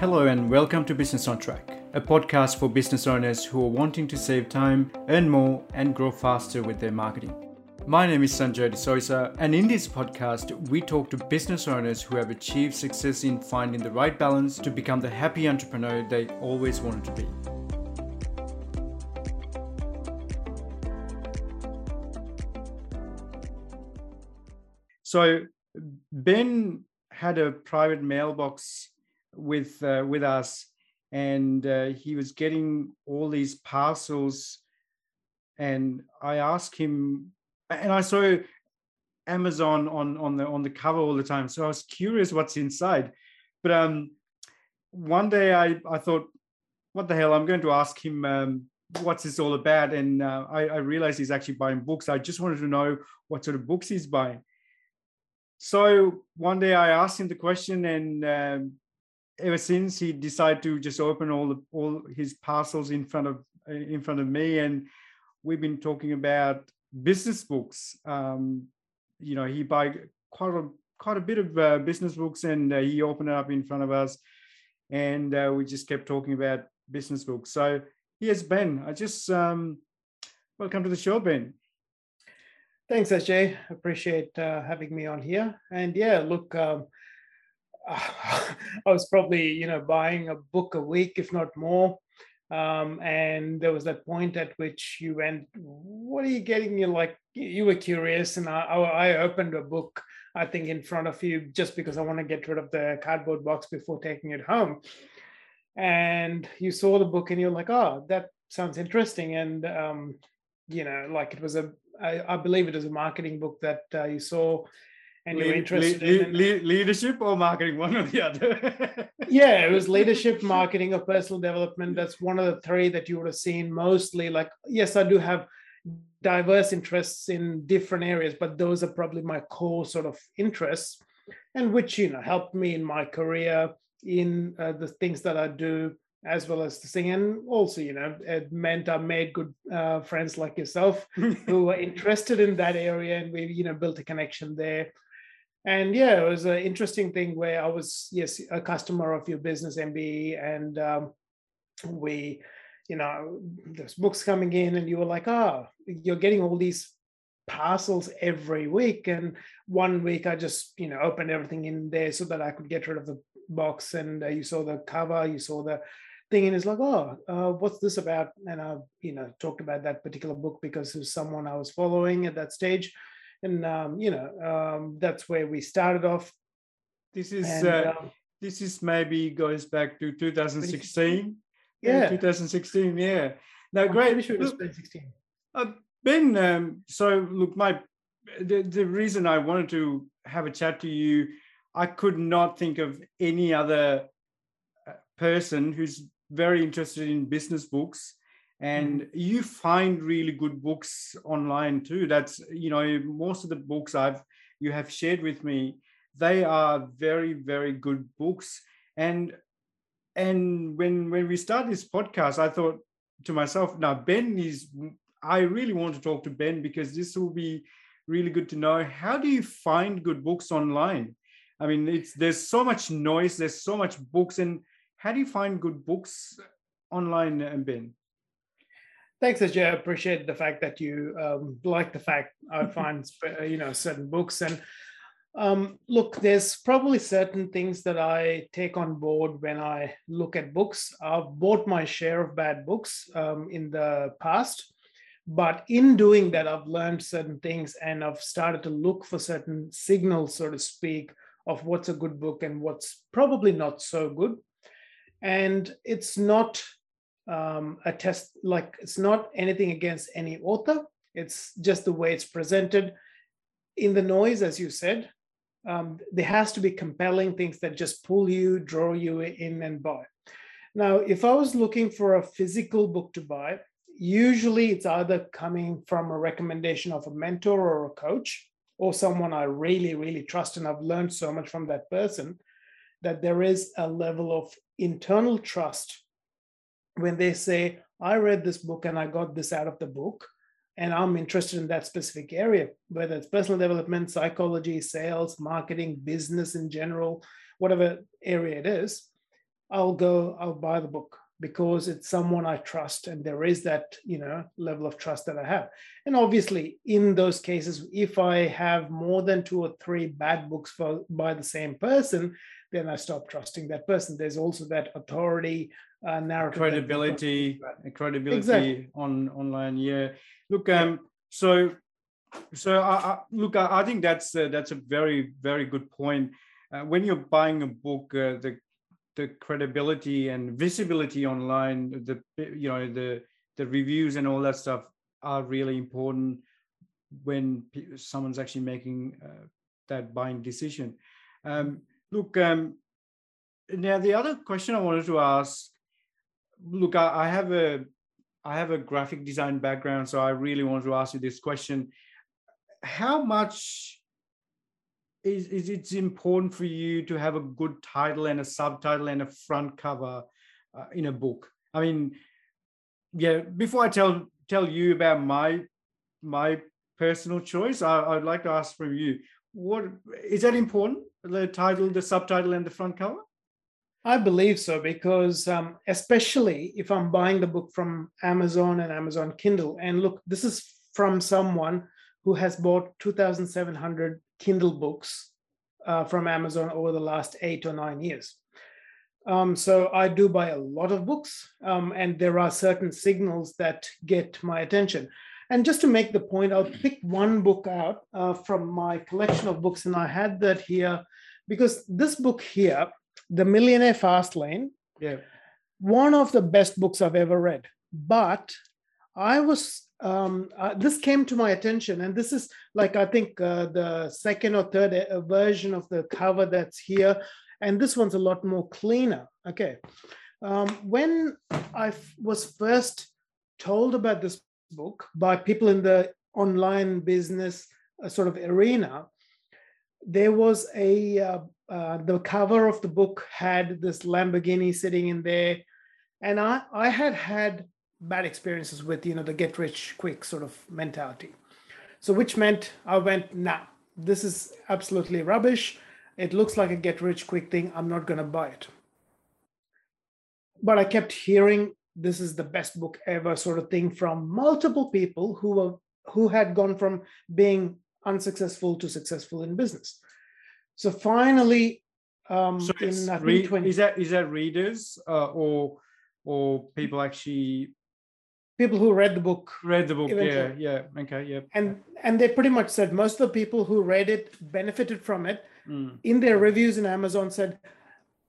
Hello, and welcome to Business on Track, a podcast for business owners who are wanting to save time, earn more, and grow faster with their marketing. My name is Sanjay D'Souza, and in this podcast, we talk to business owners who have achieved success in finding the right balance to become the happy entrepreneur they always wanted to be. So, Ben had a private mailbox with uh, with us, and uh, he was getting all these parcels. And I asked him, and I saw Amazon on on the on the cover all the time, so I was curious what's inside. But um, one day I I thought, what the hell? I'm going to ask him. Um, what's this all about? And uh, I, I realized he's actually buying books. I just wanted to know what sort of books he's buying. So one day I asked him the question, and um, ever since he decided to just open all the all his parcels in front of in front of me. And we've been talking about business books. Um, you know he buy quite a quite a bit of uh, business books and uh, he opened it up in front of us. And uh, we just kept talking about business books. So here's ben. I just um, welcome to the show ben. Thanks ajay appreciate uh, having me on here. And yeah look um, I was probably, you know, buying a book a week, if not more. Um, and there was that point at which you went, "What are you getting?" You're like, you were curious, and I, I opened a book, I think, in front of you just because I want to get rid of the cardboard box before taking it home. And you saw the book, and you're like, "Oh, that sounds interesting." And um, you know, like it was a, I, I believe it was a marketing book that uh, you saw and you're interested in leadership or marketing, one or the other. yeah, it was leadership, marketing, or personal development. That's one of the three that you would have seen mostly. Like, yes, I do have diverse interests in different areas, but those are probably my core sort of interests, and which you know helped me in my career in uh, the things that I do as well as the sing and also you know it meant i made good uh, friends like yourself who were interested in that area and we you know built a connection there and yeah, it was an interesting thing where I was yes a customer of your business MBE, and um, we, you know, there's books coming in, and you were like, oh, you're getting all these parcels every week, and one week I just you know opened everything in there so that I could get rid of the box, and uh, you saw the cover, you saw the thing and it's like oh uh, what's this about? And i you know talked about that particular book because it was someone i was following at that stage and um, you know um, that's where we started off. This is and, uh, um, this is maybe goes back to 2016. Yeah, 2016. Yeah. No, I'm great. Sure it was 2016. Uh, ben, um, so look, my the, the reason I wanted to have a chat to you, I could not think of any other uh, person who's very interested in business books and mm-hmm. you find really good books online too. That's you know most of the books i've you have shared with me they are very very good books. And and when when we start this podcast i thought to myself now ben is i really want to talk to ben because this will be really good to know how do you find good books online? I mean it's there's so much noise there's so much books and how do you find good books online uh, ben Thanks, Ajay. I appreciate the fact that you um, like the fact I find you know certain books and um, look. There's probably certain things that I take on board when I look at books. I've bought my share of bad books um, in the past, but in doing that, I've learned certain things and I've started to look for certain signals, so to speak, of what's a good book and what's probably not so good. And it's not um, a test like it's not anything against any author. It's just the way it's presented. In the noise as you said um, there has to be compelling things that just pull you draw you in and buy. Now if i was looking for a physical book to buy usually it's either coming from a recommendation of a mentor or a coach or someone i really really trust and i've learned so much from that person that there is a level of internal trust when they say, I read this book and I got this out of the book, and I'm interested in that specific area, whether it's personal development, psychology, sales, marketing, business in general, whatever area it is, I'll go, I'll buy the book because it's someone I trust and there is that, you know, level of trust that I have. And obviously in those cases, if I have more than two or three bad books for, by the same person, then I stop trusting that person. There's also that authority uh, narrative. Credibility, credibility exactly. on online. Yeah. Look, um, so so I, I look, I, I, think that's uh, that's a very very good point. Uh, when you're buying a book, uh, the the credibility and visibility online, the you know the the reviews and all that stuff are really important when someone's actually making uh, that buying decision. Um, look, um, now the other question I wanted to ask. Look, I, I have a I have a graphic design background, so I really want to ask you this question how much is, is it's important for you to have a good title and a subtitle and a front cover uh, in a book? I mean, yeah. Before I tell tell you about my my personal choice, I, I'd like to ask from you: what is that important? The title, the subtitle, and the front cover. I believe so because, um, especially if I'm buying the book from Amazon and Amazon Kindle, and look, this is from someone who has bought 2,700 Kindle books uh, from Amazon over the last eight or nine years. Um, so I do buy a lot of books, um, and there are certain signals that get my attention. And just to make the point, I'll pick one book out uh, from my collection of books, and I had that here because this book here, The Millionaire Fastlane, yeah. one of the best books I've ever read. But I was um, uh, this came to my attention, and this is like I think uh, the second or third uh, version of the cover that's here, and this one's a lot more cleaner. Okay, um, when I f- was first told about this book by people in the online business uh, sort of arena, there was a uh, uh, the cover of the book had this Lamborghini sitting in there, and I I had had bad experiences with you know the get rich quick sort of mentality. So which meant i went nah this is absolutely rubbish. It looks like a get rich quick thing. I'm not going to buy it. But i kept hearing this is the best book ever sort of thing from multiple people who were who had gone from being unsuccessful to successful in business so finally um so in, re- is that is that readers uh, or or people actually people who read the book read the book eventually. yeah yeah okay yeah and and they pretty much said most of the people who read it benefited from it mm. in their reviews in amazon said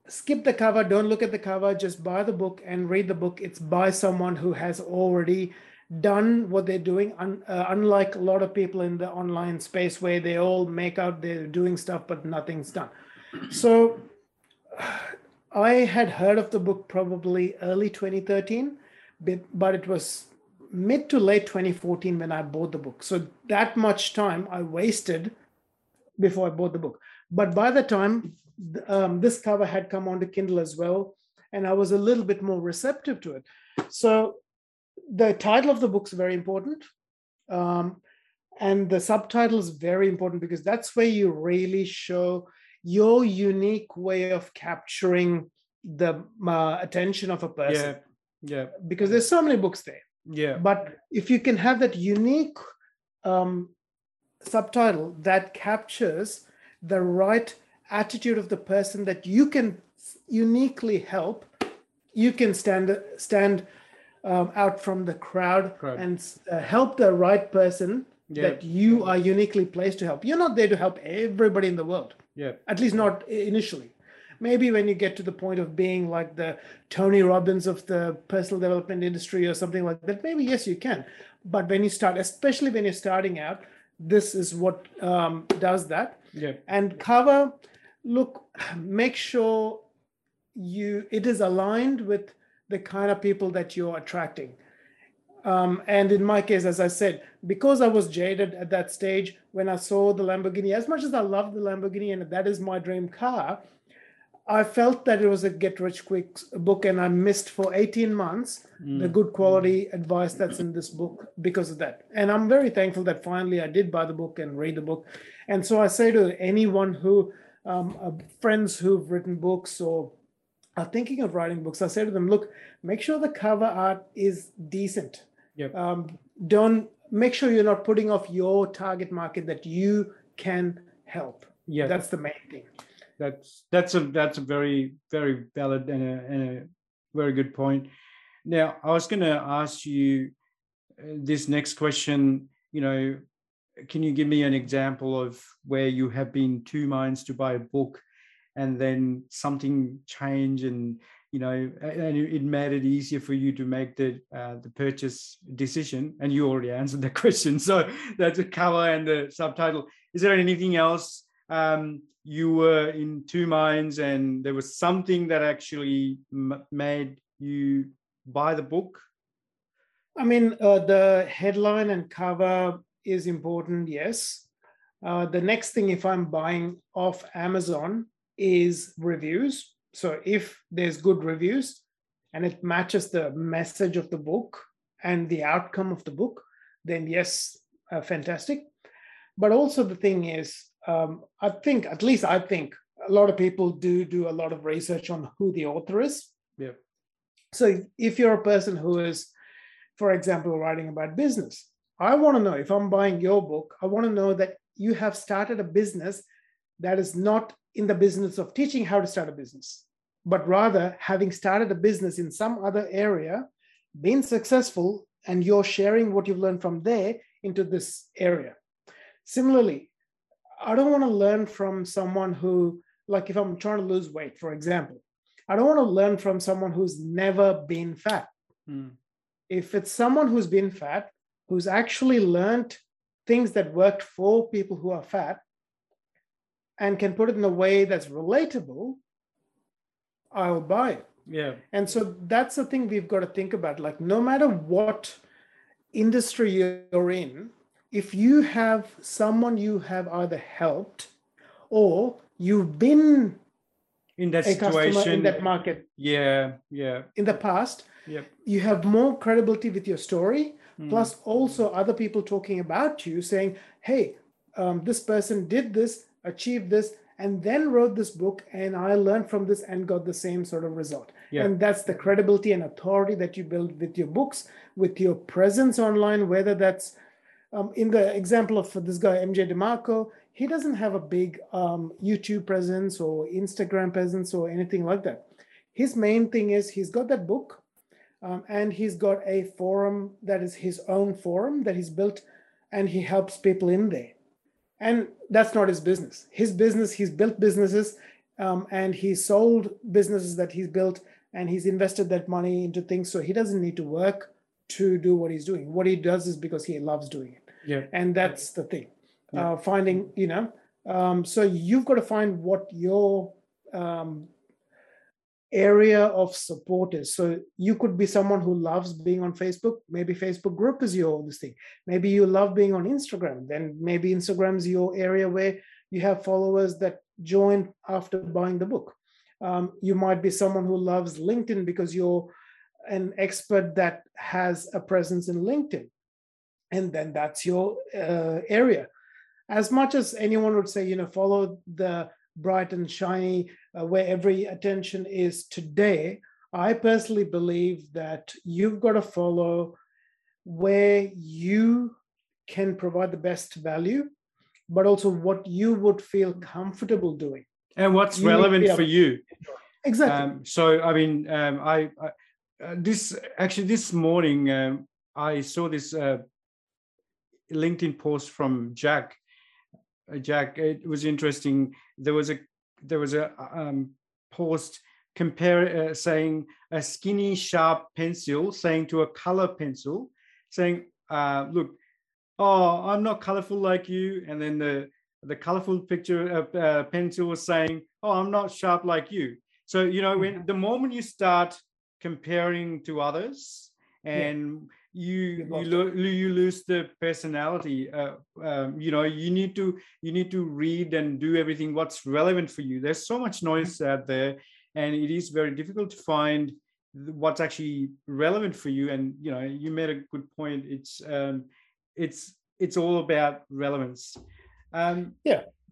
skip the cover don't look at the cover just buy the book and read the book it's by someone who has already done what they're doing un, uh, unlike a lot of people in the online space where they all make out they're doing stuff but nothing's done so i had heard of the book probably early 2013 but it was mid to late 2014 when I bought the book. So that much time I wasted before I bought the book. But by the time um, this cover had come onto Kindle as well, and I was a little bit more receptive to it. So the title of the book is very important. Um, and the subtitle is very important because that's where you really show your unique way of capturing the uh, attention of a person. Yeah yeah because there's so many books there yeah but if you can have that unique um, subtitle that captures the right attitude of the person that you can uniquely help you can stand stand um, out from the crowd Correct. and uh, help the right person yeah. that you are uniquely placed to help you're not there to help everybody in the world yeah at least not initially maybe when you get to the point of being like the Tony Robbins of the personal development industry or something like that, maybe yes, you can. But when you start, especially when you're starting out, this is what um, does that. Yeah. And cover, look, make sure you it is aligned with the kind of people that you're attracting. Um, and in my case, as I said, because I was jaded at that stage when I saw the Lamborghini, as much as I love the Lamborghini and that is my dream car, I felt that it was a get rich quick book, and I missed for 18 months mm. the good quality advice that's in this book because of that. And I'm very thankful that finally I did buy the book and read the book. And so I say to anyone who, um, uh, friends who've written books or are thinking of writing books, I say to them, look, make sure the cover art is decent. Yep. Um, don't make sure you're not putting off your target market that you can help. Yeah, That's the main thing. that's that's a that's a very very valid and a, and a very good point. Now, I was going to ask you uh, this next question. You know, can you give me an example of where you have been two minds to buy a book, and then something changed, and you know, and it made it easier for you to make the uh, the purchase decision? And you already answered the question, so that's the cover and the subtitle. Is there anything else? Um, you were in two minds and there was something that actually m- made you buy the book I mean, uh, the headline and cover is important, yes. Uh, the next thing, if I'm buying off Amazon, is reviews. So if there's good reviews and it matches the message of the book and the outcome of the book, then yes, uh, fantastic. But also the thing is, um, I think, at least I think, a lot of people do do a lot of research on who the author is. Yeah. So if, if you're a person who is for example, writing about business. I want to know if I'm buying your book, I want to know that you have started a business that is not in the business of teaching how to start a business, but rather having started a business in some other area, been successful, and you're sharing what you've learned from there into this area. Similarly, I don't want to learn from someone who, like if I'm trying to lose weight, for example, I don't want to learn from someone who's never been fat Mm, if it's someone who's been fat, who's actually learned things that worked for people who are fat and can put it in a way that's relatable, I'll buy it. yeah And so that's the thing we've got to think about. Like, no matter what industry you're in, if you have someone you have either helped or you've been in that situation in that market yeah yeah in the past, yep you have more credibility with your story Mm, plus also other people talking about you saying hey um, this person did this achieved this and then wrote this book and i learned from this and got the same sort of result. Yeah. and that's the credibility and authority that you build with your books with your presence online whether that's um, in the example of this guy mj demarco he doesn't have a big um, youtube presence or instagram presence or anything like that. His main thing is he's got that book um, and he's got a forum that is his own forum that he's built and he helps people in there. And that's not his business. His business he's built businesses um, and he sold businesses that he's built and he's invested that money into things so he doesn't need to work to do what he's doing. What he does is because he loves doing it. Yeah. And that's the thing. Yeah. uh, finding you know um, so you've got to find what your um, area of support is. So you could be someone who loves being on facebook. Maybe facebook group is your this thing. Maybe you love being on instagram. Then maybe instagram's your area where you have followers that join after buying the book. Um, you might be someone who loves linkedin because you're an expert that has a presence in linkedin. And then that's your uh, area. As much as anyone would say you know follow the bright and shiny uh, where every attention is today i personally believe that you've got to follow where you can provide the best value but also what you would feel comfortable doing. And what's You relevant for you. Exactly. Um, so i mean um, I, I uh, this actually this morning um, i saw this uh, linkedin post from jack. Uh, jack it was interesting there was a there was a um, post compare uh, saying a skinny sharp pencil saying to a color pencil saying uh, look oh i'm not colorful like you. And then the the colorful picture uh, uh, pencil was saying oh i'm not sharp like you. So you know when the moment you start comparing to others and you you, lo- you lose the personality uh, um, you know you need to you need to read and do everything what's relevant for you. There's so much noise out there and it is very difficult to find what's actually relevant for you and you know you made a good point. It's um it's it's all about relevance. Um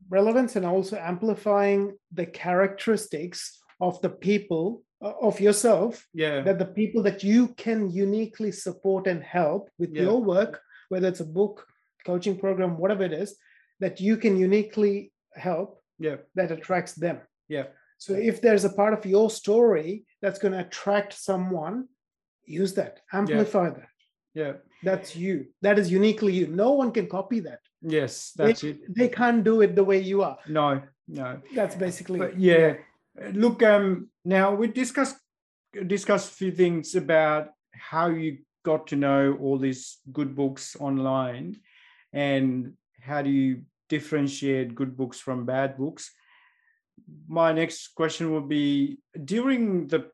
relevance and also amplifying the characteristics of the people of yourself yeah that the people that you can uniquely support and help with Yeah. your work, whether it's a book, coaching program, whatever it is, that you can uniquely help yeah that attracts them. yeah So if there's a part of your story that's going to attract someone, use that, amplify that. yeah That's you. That is uniquely you. No one can copy that. yes that's it They can't do it the way you are. no no That's basically but yeah look um now we discussed discussed a few things about how you got to know all these good books online and how do you differentiate good books from bad books. My next question would be during the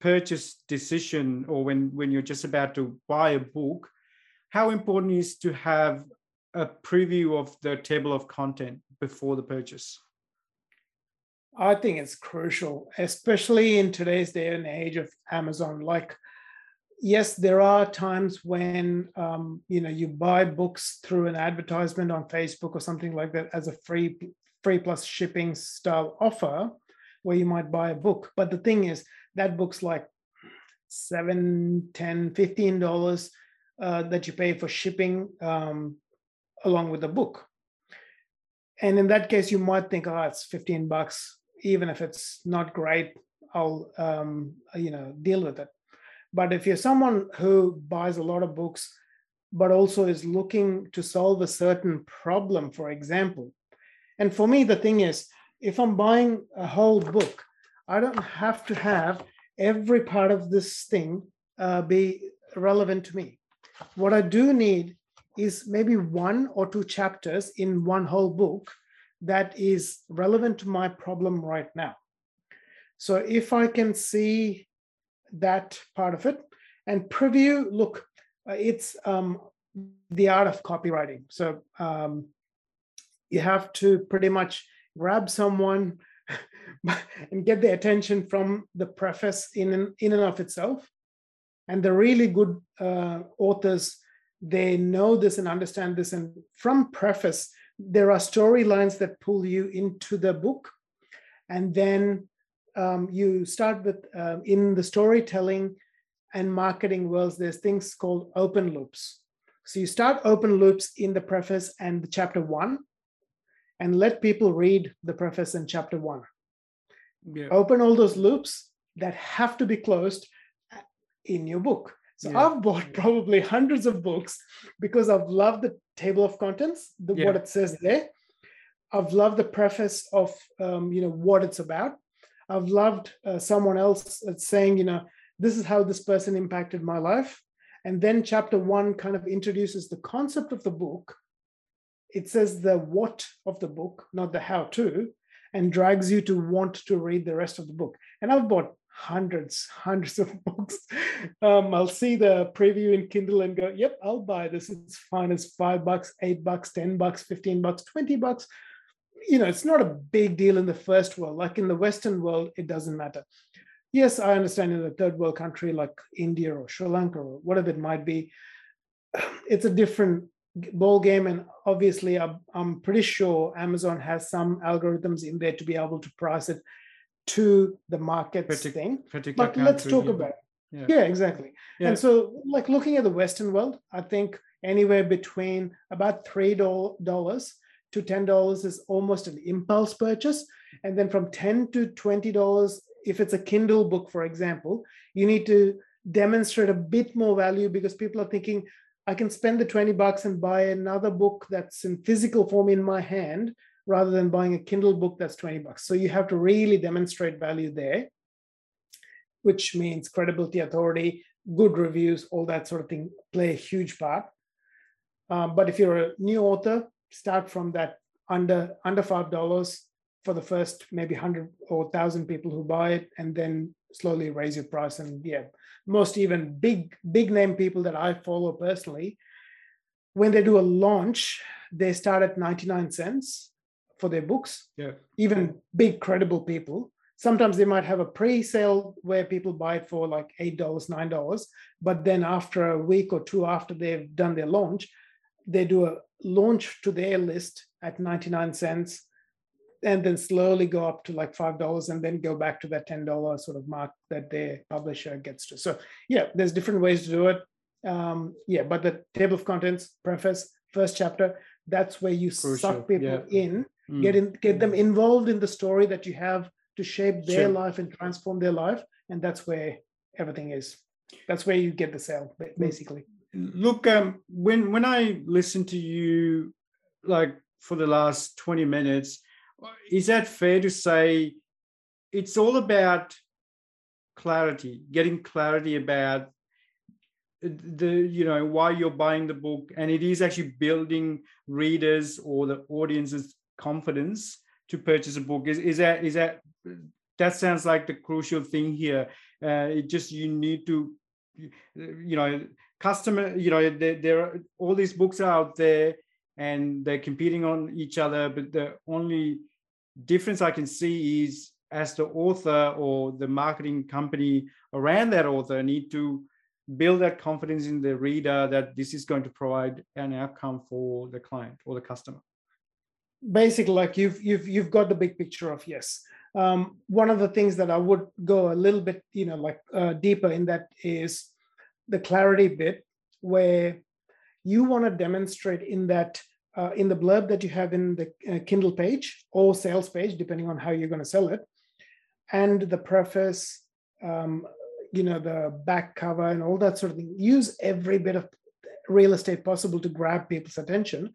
purchase decision or when when you're just about to buy a book how important is to have a preview of the table of content before the purchase I think it's crucial, especially in today's day and age of Amazon. Like, yes, there are times when um, you know you buy books through an advertisement on Facebook or something like that as a free free plus shipping style offer, where you might buy a book. But the thing is, that book's like seven, 10, 15 dollars uh, that you pay for shipping um, along with the book. And in that case, you might think, oh, it's 15 bucks even if it's not great, I'll um, you know deal with it. But if you're someone who buys a lot of books, but also is looking to solve a certain problem, for example, and for me the thing is, if I'm buying a whole book, I don't have to have every part of this thing uh, be relevant to me. What I do need is maybe one or two chapters in one whole book that is relevant to my problem right now. So if I can see that part of it and preview, look, uh, it's um, the art of copywriting. So um, you have to pretty much grab someone and get the attention from the preface in and, in and of itself. And the really good uh, authors, they know this and understand this. And from preface, there are storylines that pull you into the book. And then um, you start with uh, in the storytelling and marketing worlds there's things called open loops. So you start open loops in the preface and the chapter one and let people read the preface and chapter one. Yeah. Open all those loops that have to be closed uh, in your book. So Yeah. I've bought probably hundreds of books because I've loved the table of contents, the, Yeah. what it says there. I've loved the preface of um, you know what it's about. I've loved uh, someone else that's saying you know this is how this person impacted my life, and then chapter one kind of introduces the concept of the book. It says the what of the book, not the how to, and drags you to want to read the rest of the book. And I've bought hundreds, hundreds of books. Um, I'll see the preview in Kindle and go, yep, I'll buy this. It's fine. It's five bucks, eight bucks, 10 bucks, 15 bucks, 20 bucks. You know, it's not a big deal in the first world. Like in the Western world, it doesn't matter. Yes, I understand in a third world country like India or Sri Lanka or whatever it might be, it's a different ball game. And obviously, I'm, I'm pretty sure Amazon has some algorithms in there to be able to price it to the markets Partic- thing. particular But let's talk about yeah yeah, exactly. Yeah. And so, like looking at the Western world, I think anywhere between about three dollars to ten dollars is almost an impulse purchase, and then from ten to twenty dollars, if it's a Kindle book, for example, you need to demonstrate a bit more value because people are thinking, I can spend the twenty bucks and buy another book that's in physical form in my hand rather than buying a Kindle book that's twenty bucks. So you have to really demonstrate value there which means credibility, authority, good reviews, all that sort of thing play a huge part. Um, but if you're a new author, start from that under under five dollars for the first maybe hundred or thousand people who buy it, and then slowly raise your price. And yeah, most even big big name people that I follow personally, when they do a launch, they start at ninety nine cents for their books. yeah Even big credible people sometimes they might have a pre-sale where people buy it for like eight dollars nine dollars but then after a week or two after they've done their launch they do a launch to their list at 99 cents and then slowly go up to like five dollars and then go back to that ten dollar sort of mark that their publisher gets to. So yeah, there's different ways to do it. Um, yeah, but the table of contents, preface, first chapter, that's where you Crucial. suck people yeah. in, mm. get in, get them involved in the story that you have to shape their sure. life and transform their life, and that's where everything is. That's where you get the sale, basically. Look, um, when when I listen to you, like for the last twenty minutes, is that fair to say it's all about clarity getting clarity about the you know why you're buying the book and it is actually building readers or the audience's confidence to purchase a book. Is, is that is that that sounds like the crucial thing here. Uh, it just you need to you know customer you know there, there are all these books are out there and they're competing on each other but the only difference I can see is as the author or the marketing company around that author need to build that confidence in the reader that this is going to provide an outcome for the client or the customer basically like you've you've you've got the big picture of yes um, one of the things that i would go a little bit you know like uh, deeper in that is the clarity bit where you want to demonstrate in that uh, in the blurb that you have in the uh, Kindle page or sales page, depending on how you're going to sell it, and the preface, um, you know, the back cover and all that sort of thing. Use every bit of real estate possible to grab people's attention,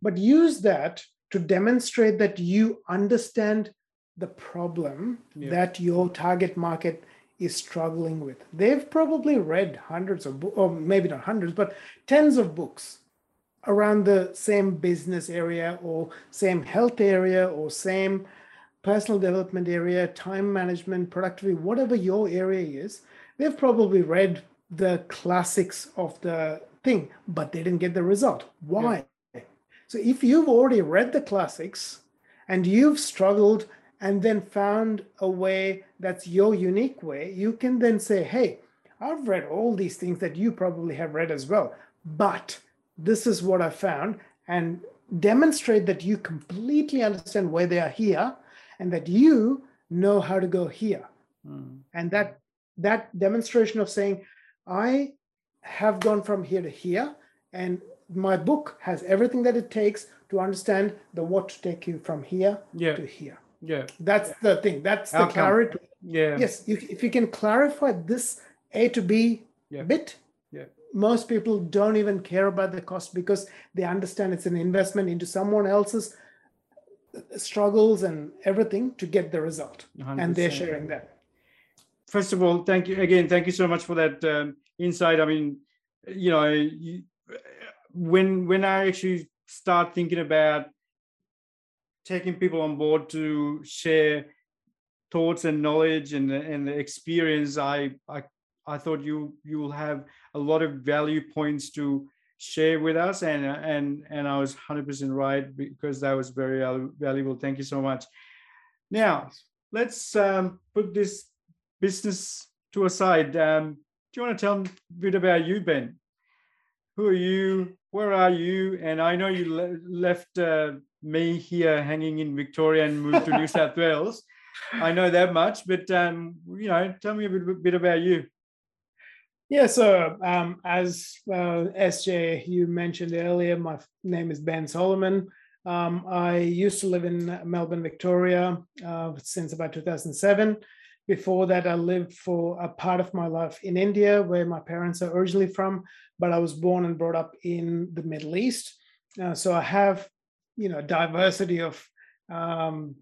but use that to demonstrate that you understand the problem yeah. that your target market is struggling with. They've probably read hundreds of books, or maybe not hundreds, but tens of books around the same business area or same health area or same personal development area, time management, productivity, whatever your area is, they've probably read the classics of the thing, but they didn't get the result. Why? Yeah. So if you've already read the classics and you've struggled and then found a way that's your unique way, you can then say, hey, I've read all these things that you probably have read as well, but this is what I found, and demonstrate that you completely understand why they are here and that you know how to go here. Mm. And that that demonstration of saying, I have gone from here to here, and my book has everything that it takes to understand the what to take you from here yeah. to here. Yeah. That's yeah. the thing. That's Outcome. the clarity. Yeah. Yes. You, if you can clarify this A to B yeah. bit, most people don't even care about the cost because they understand it's an investment into someone else's struggles and everything to get the result 100%. and they're sharing that first of all thank you again thank you so much for that um, insight i mean you know you, when when i actually start thinking about taking people on board to share thoughts and knowledge and, and the experience i i I thought you you will have a lot of value points to share with us, and and and I was hundred percent right because that was very valuable. Thank you so much. Now let's um, put this business to a side. Um, do you want to tell a bit about you, Ben? Who are you? Where are you? And I know you le- left uh, me here hanging in Victoria and moved to New South Wales. I know that much, but um, you know, tell me a bit, bit about you. Yeah, so um, as uh, SJ you mentioned earlier, my name is Ben Solomon. Um, I used to live in Melbourne, Victoria, uh, since about 2007. Before that, I lived for a part of my life in India, where my parents are originally from, but I was born and brought up in the Middle East. Uh, so I have, you know, diversity of um,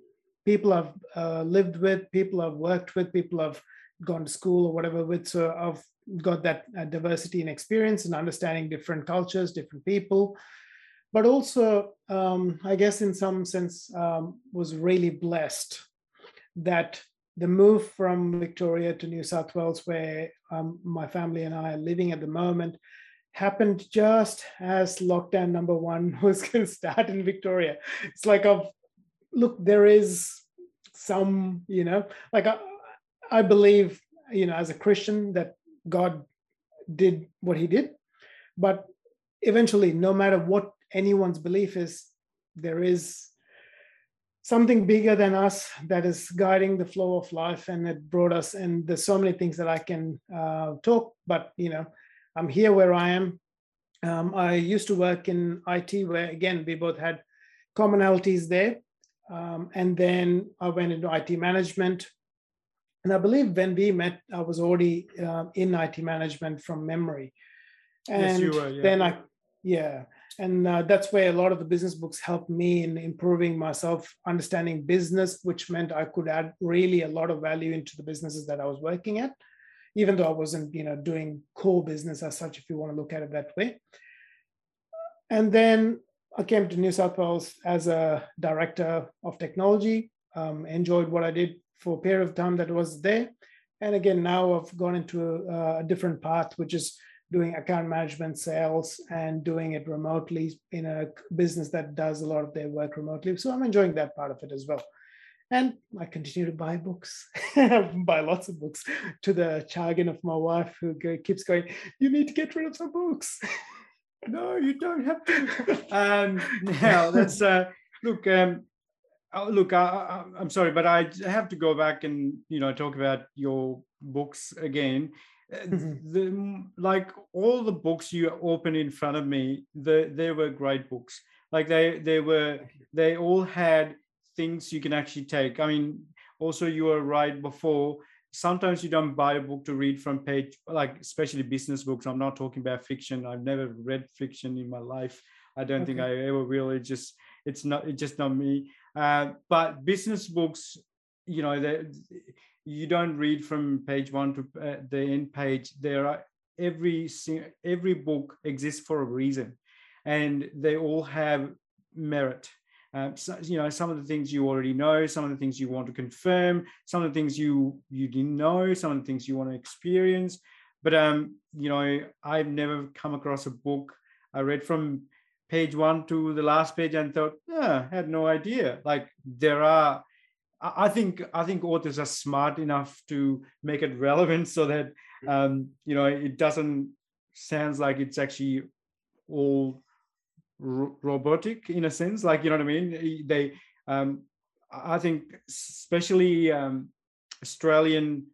people I've uh, lived with, people I've worked with, people I've gone to school or whatever with. So I've got that uh, diversity and experience and understanding different cultures, different people, but also, um, I guess, in some sense, um, was really blessed that the move from Victoria to New South Wales, where um, my family and I are living at the moment, happened just as lockdown number one was going to start in Victoria. It's like, I've, look, there is some, you know, like I, I believe, you know, as a Christian, that God did what he did. But eventually, no matter what anyone's belief is, there is something bigger than us that is guiding the flow of life and it brought us and there's so many things that i can uh, talk but you know i'm here where i am. Um, i used to work in it where again we both had commonalities there. Um, and then i went into it management. And i believe when we met i was already uh, in it management from memory. And yes, were, yeah. then i yeah and uh, that's where a lot of the business books helped me in improving myself understanding business which meant i could add really a lot of value into the businesses that i was working at even though i wasn't you know doing core business as such if you want to look at it that way. And then i came to new south wales as a director of technology um, enjoyed what i did for a period of time that was there. And again now i've gone into a, a different path which is doing account management sales and doing it remotely in a business that does a lot of their work remotely. So I'm enjoying that part of it as well. And I continue to buy books, buy lots of books to the chagrin of my wife who keeps going, You need to get rid of some books. no, you don't have to. um, now, that's, uh, look, um, oh, look, I, am sorry, but I have to go back and, you know, talk about your books again Mm-hmm. the, like all the books you open in front of me, the, they were great books. Like they they were they all had things you can actually take. I mean, also you were right before. Sometimes you don't buy a book to read from page, like especially business books. I'm not talking about fiction. I've never read fiction in my life. I don't okay. think I ever will. It just it's not it's just not me. Uh, but business books, you know, they you don't read from page one to uh, the end page. There are every every book exists for a reason, and they all have merit. Um, so, you know, some of the things you already know, some of the things you want to confirm, some of the things you you didn't know, some of the things you want to experience. But um, you know, I've never come across a book I read from page one to the last page and thought, yeah, I had no idea. Like there are I think I think authors are smart enough to make it relevant so that um, you know it doesn't sounds like it's actually all ro- robotic in a sense. Like you know what I mean? They, um, I think, especially um, Australian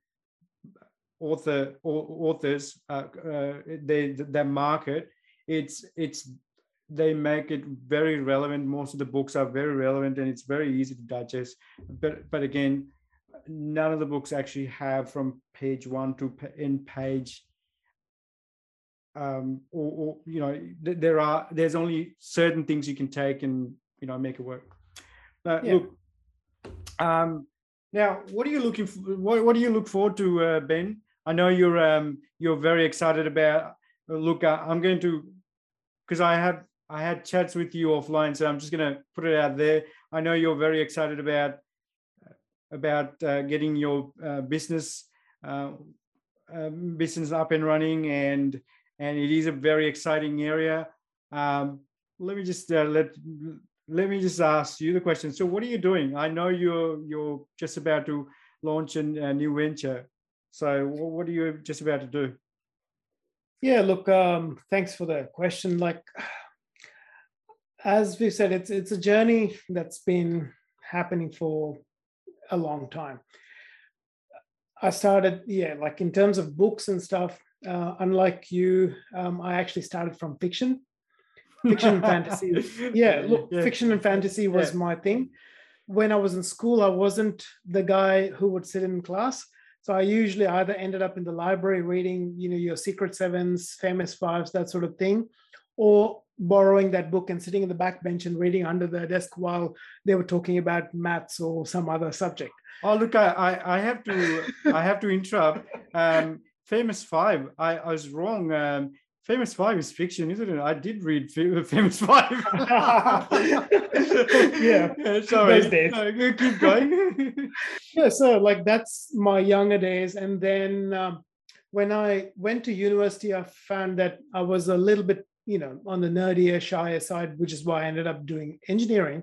author authors, uh, uh, they their market, it's it's they make it very relevant. Most of the books are very relevant and it's very easy to digest. But but again, none of the books actually have from page one to end page. Um, or, or you know, th- there are there's only certain things you can take and you know make it work. Uh, yeah. Look, um, now what are you looking for? What, what do you look forward to, uh, Ben? I know you're um, you're very excited about. Uh, look, uh, I'm going to because I have I had chats with you offline, so I'm just going to put it out there. I know you're very excited about about uh, getting your uh, business uh, um, business up and running, and and it is a very exciting area. Um, let me just uh, let let me just ask you the question. So, what are you doing? I know you're you're just about to launch a, a new venture. So, what are you just about to do? Yeah, look, um, thanks for the question. Like as we've said, it's it's a journey that's been happening for a long time. I started, yeah, like in terms of books and stuff. Uh, unlike you, um, I actually started from fiction, fiction and fantasy. Yeah, look, yeah. fiction and fantasy was yeah. my thing. When I was in school, I wasn't the guy who would sit in class. So I usually either ended up in the library reading, you know, your Secret Sevens, Famous Fives, that sort of thing, or borrowing that book and sitting in the back bench and reading under the desk while they were talking about maths or some other subject. Oh, look, I, I have to I have to interrupt. Um, Famous Five, I, I was wrong. Um, Famous Five is fiction, isn't it? I did read Famous Five. yeah. yeah, sorry. Those days. No, keep going. yeah, so like that's my younger days, and then. Um, when I went to university, I found that I was a little bit you know, on the nerdier, shyer side, which is why I ended up doing engineering.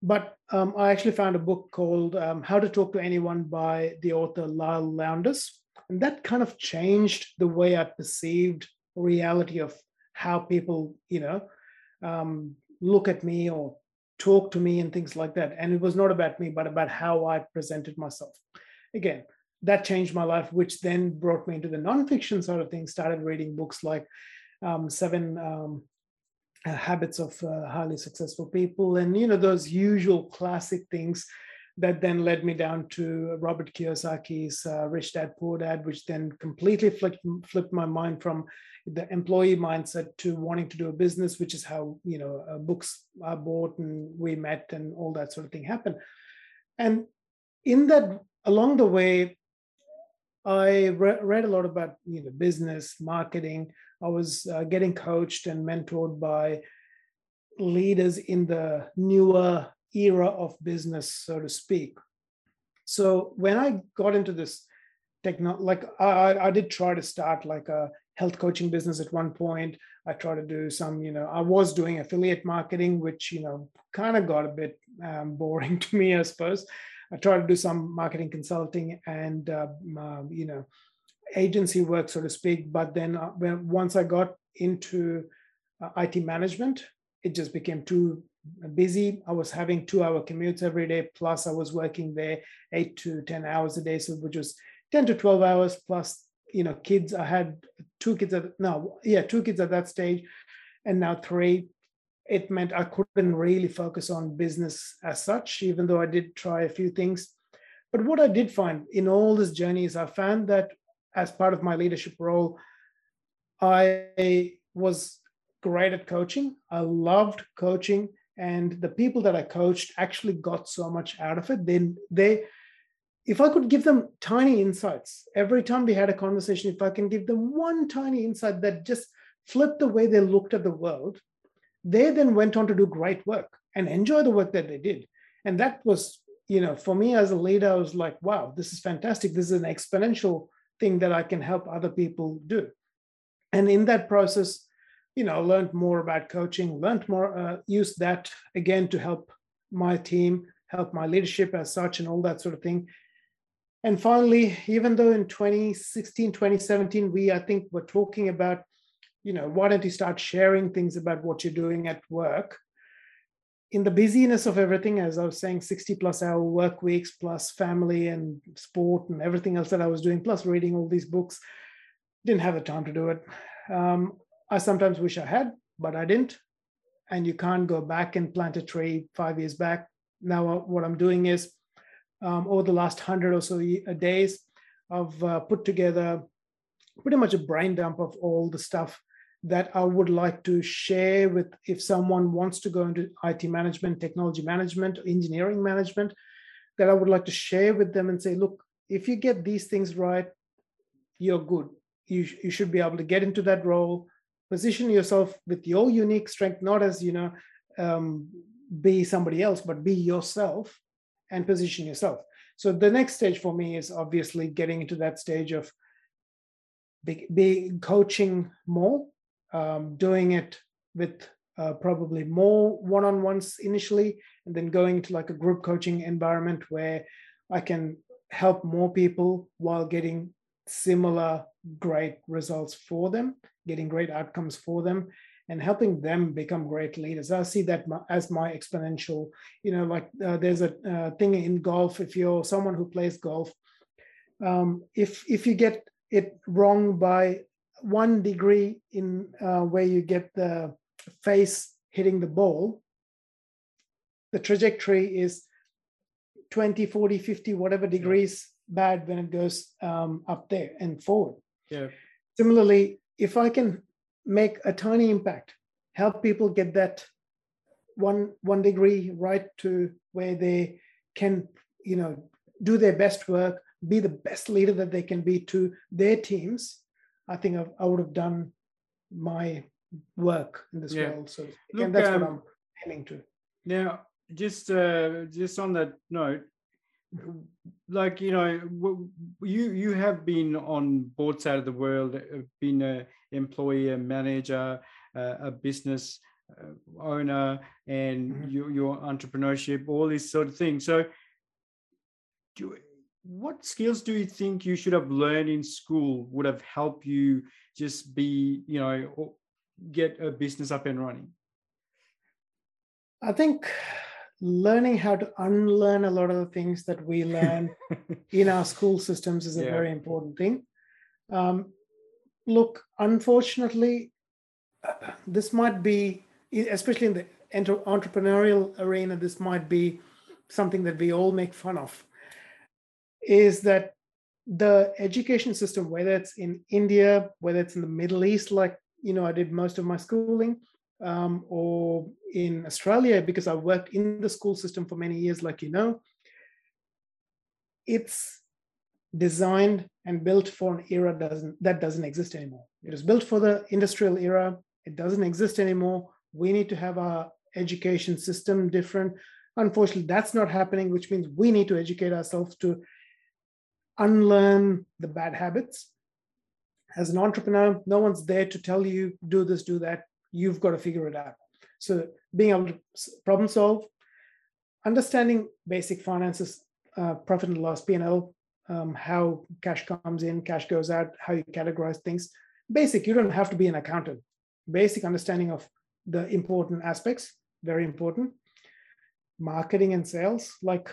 But um, I actually found a book called um, How to Talk to Anyone by the author Leil Lowndes. And that kind of changed the way I perceived reality of how people, you know, um, look at me or talk to me and things like that. And it was not about me, but about how I presented myself. Again, that changed my life, which then brought me into the nonfiction sort of things. Started reading books like um, Seven um, uh, Habits of uh, Highly Successful People, and you know those usual classic things that then led me down to Robert Kiyosaki's uh, Rich Dad Poor Dad, which then completely flipped, flipped my mind from the employee mindset to wanting to do a business, which is how you know uh, books are bought and we met and all that sort of thing happened. And in that, along the way, I re- read a lot about you know business marketing. I was uh, getting coached and mentored by leaders in the newer era of business, so to speak. So when I got into this techno, like I, I did try to start like a health coaching business at one point. I tried to do some, you know, I was doing affiliate marketing, which you know kind of got a bit um, boring to me, I suppose. I tried to do some marketing consulting and uh, um, you know agency work, so to speak. But then uh, when, once I got into uh, IT management, it just became too busy. I was having two hour commutes every day, plus I was working there eight to 10 hours a day, so which was 10 to 12 hours plus, you know, kids. I had two kids at, no, yeah, two kids at that stage, and now three it meant I couldn't really focus on business as such, even though I did try a few things. But what I did find in all this journey is I found that as part of my leadership role, I was great at coaching. I loved coaching, and the people that I coached actually got so much out of it. Then they, if I could give them tiny insights every time we had a conversation, if I can give them one tiny insight that just flipped the way they looked at the world, they then went on to do great work and enjoy the work that they did. And that was, you know, for me as a leader, I was like, wow, this is fantastic. This is an exponential thing that I can help other people do. And in that process, you know, learned more about coaching, learned more, uh, used that again to help my team, help my leadership as such, and all that sort of thing. And finally, even though in 2016, 2017, we, I think, were talking about you know, why don't you start sharing things about what you're doing at work? In the busyness of everything, as I was saying, 60 plus hour work weeks, plus family and sport and everything else that I was doing, plus reading all these books, didn't have the time to do it. Um, I sometimes wish I had, but I didn't. And you can't go back and plant a tree five years back. Now, uh, what I'm doing is um, over the last hundred or so days, I've uh, put together pretty much a brain dump of all the stuff that I would like to share with if someone wants to go into IT management, technology management, engineering management, that I would like to share with them and say, look, if you get these things right, you're good. You, you should be able to get into that role, position yourself with your unique strength, not as, you know, um, be somebody else, but be yourself and position yourself. So the next stage for me is obviously getting into that stage of be, be coaching more um, doing it with uh, probably more one-on-ones initially and then going to like a group coaching environment where i can help more people while getting similar great results for them getting great outcomes for them and helping them become great leaders. I see that as my exponential you know like uh, there's a uh, thing in golf if you're someone who plays golf um, if if you get it wrong by one degree in uh, where you get the face hitting the ball, the trajectory is 20, 40, 50, whatever degrees bad when it goes um, up there and forward. Yeah. Similarly, if I can make a tiny impact, help people get that one one degree right to where they can, you know, do their best work, be the best leader that they can be to their teams, I think I've, I would have done my work in this yeah. world. So again, Look, that's um, what I'm aiming to. Now, just uh, just on that note, like you know, you you have been on both sides of the world, uh, been a employee, a manager, a business uh, owner, and mm-hmm. your, your entrepreneurship, all these sort of things. So, do, what skills do you think you should have learned in school would have helped you just be you know get a business up and running i think learning how to unlearn a lot of the things that we learn in our school systems is a Yeah. very important thing. Um, look, unfortunately, uh, this might be, especially in the entre- entrepreneurial arena, this might be something that we all make fun of. Is that the education system, whether it's in India, whether it's in the Middle East, like you know, I did most of my schooling, um, or in Australia, because I worked in the school system for many years, like you know, it's designed and built for an era doesn't that doesn't exist anymore. It was built for the industrial era. It doesn't exist anymore. We need to have our education system different. Unfortunately, that's not happening, which means we need to educate ourselves to unlearn the bad habits. As an entrepreneur, no one's there to tell you do this, do that. You've got to figure it out. So being able to problem solve, understanding basic finances, uh, profit and loss, P&L, um, how cash comes in, cash goes out, how you categorize things. Basic, you don't have to be an accountant. Basic understanding of the important aspects, very important. Marketing and sales, like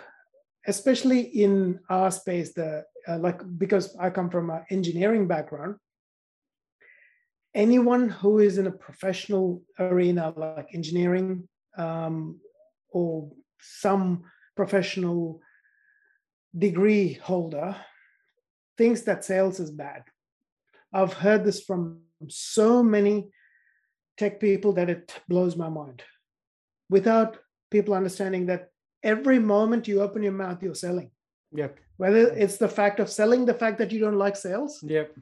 especially in our space, the uh, like because I come from an engineering background, anyone who is in a professional arena like engineering um, or some professional degree holder thinks that sales is bad. I've heard this from so many tech people that it blows my mind. Without people understanding that every moment you open your mouth, you're selling. Yep. Whether it's the fact of selling the fact that you don't like sales, Yep.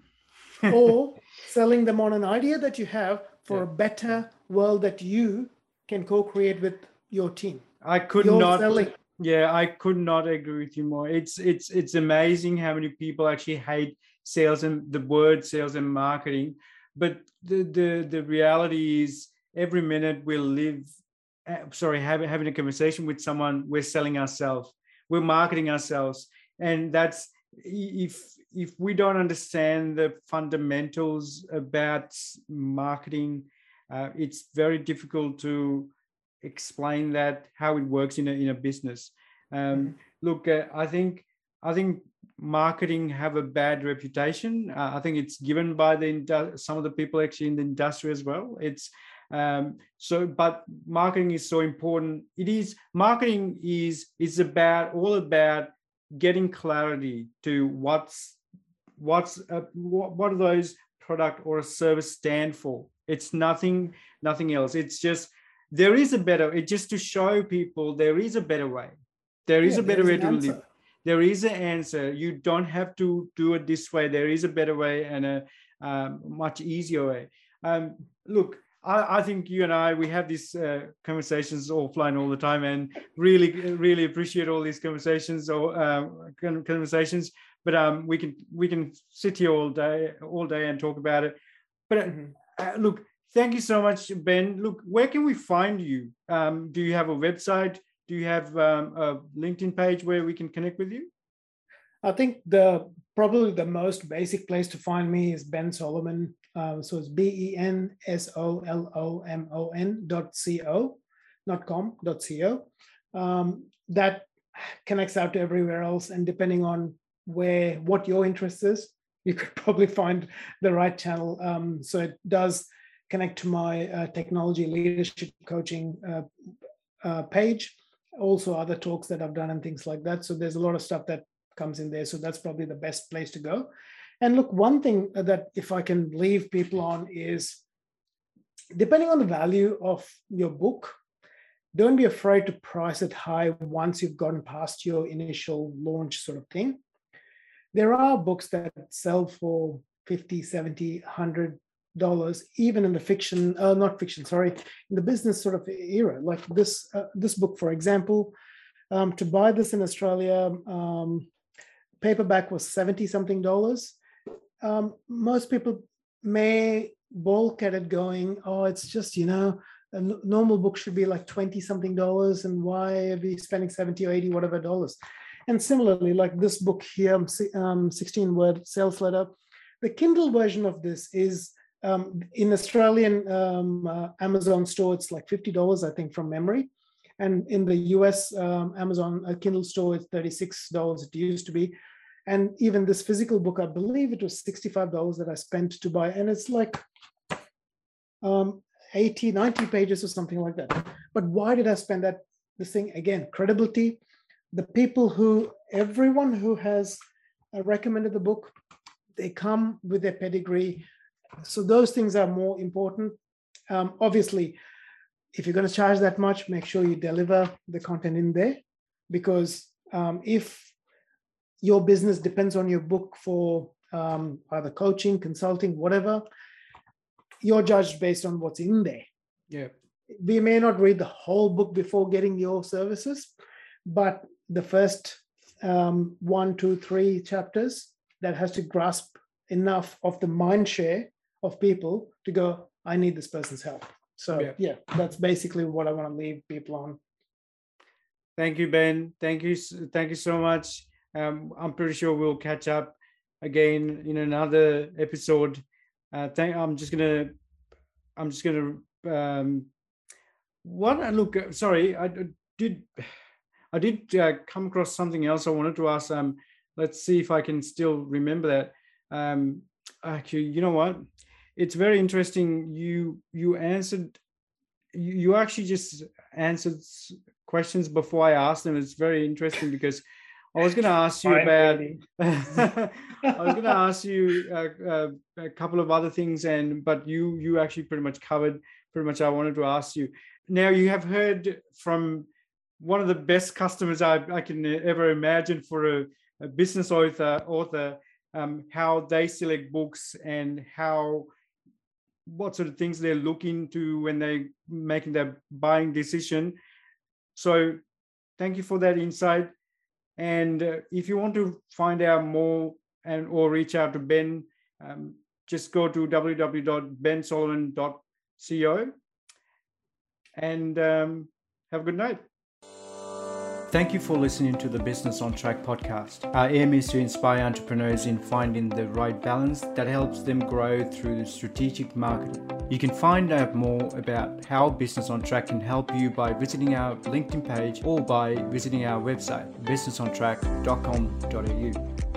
or selling them on an idea that you have for Yeah. a better world that you can co-create with your team. I could You're not. selling. Yeah, I could not agree with you more. It's it's it's amazing how many people actually hate sales and the word sales and marketing. But the the the reality is every minute we live uh, sorry, having having a conversation with someone, we're selling ourselves, we're marketing ourselves. And that's if if we don't understand the fundamentals about marketing, uh, it's very difficult to explain that how it works in a in a business. Um, Look, uh, I think I think marketing have a bad reputation. Uh, I think it's given by the some of the people actually in the industry as well. It's um, so, but marketing is so important. It is marketing is is about all about getting clarity to what's what's uh, what, what do those product or a service stand for. It's nothing nothing else. It's just there is a better. It just to show people there is a better way. There is Yeah, a better way to live there is an answer. You don't have to do it this way. There is a better way and a um, much easier way. Um, look, I, I think you and I we have these uh, conversations offline all the time, and really, really appreciate all these conversations or uh, conversations. But um, we can we can sit here all day, all day, and talk about it. But uh, Mhm. uh, look, thank you so much, Ben. Look, where can we find you? Um, do you have a website? Do you have um, a LinkedIn page where we can connect with you? I think the probably the most basic place to find me is Ben Solomon. Um, so it's B E N S O L O M O N dot C O, not com, dot C O. Um, that connects out to everywhere else. And depending on where what your interest is, you could probably find the right channel. Um, so it does connect to my uh, technology leadership coaching uh, uh, page, also other talks that I've done and things like that. So there's a lot of stuff that comes in there. So that's probably the best place to go. And look, one thing that if I can leave people on is depending on the value of your book, don't be afraid to price it high once you've gotten past your initial launch sort of thing. There are books that sell for 50, 70, 100 dollars even in the fiction uh, not fiction sorry in the business sort of era like this uh, this book for example um, to buy this in australia um, paperback was 70 something dollars um, most people may balk at it going oh it's just you know a n- normal book should be like 20 something dollars and why are we spending 70 or 80 whatever dollars and similarly like this book here um, 16 word sales letter the kindle version of this is um, in australian um, uh, amazon store it's like $50 i think from memory And in the US, um, Amazon a Kindle store it's $36. It used to be. And even this physical book, I believe it was $65 that I spent to buy. And it's like um, 80, 90 pages or something like that. But why did I spend that? This thing again, credibility. The people who, everyone who has uh, recommended the book, they come with their pedigree. So those things are more important. Um, obviously, if you're going to charge that much, make sure you deliver the content in there because um, if your business depends on your book for um, either coaching, consulting, whatever, you're judged based on what's in there. Yeah. We may not read the whole book before getting your services, but the first um, one, two, three chapters that has to grasp enough of the mind share of people to go, I need this person's help. So yeah, yeah that's basically what I want to leave people on. Thank you, Ben. Thank you. Thank you so much. Um, I'm pretty sure we'll catch up again in another episode. Uh, thank. I'm just gonna. I'm just gonna. Um, what? Look. Uh, sorry. I did. I did uh, come across something else. I wanted to ask. Um, let's see if I can still remember that. Um, actually, you know what? It's very interesting. You you answered. You, you actually just answered questions before I asked them. It's very interesting because I was going to ask you about. I was going to ask you uh, uh, a couple of other things, and but you you actually pretty much covered pretty much. I wanted to ask you. Now you have heard from one of the best customers I, I can ever imagine for a, a business author author um, how they select books and how what sort of things they're looking to when they're making their buying decision. So thank you for that insight. And uh, if you want to find out more and or reach out to Ben, um, just go to www.bensolomon.co and um, have a good night. Thank you for listening to the Business on Track podcast. Our aim is to inspire entrepreneurs in finding the right balance that helps them grow through strategic marketing. You can find out more about how Business on Track can help you by visiting our LinkedIn page or by visiting our website, businessontrack.com.au.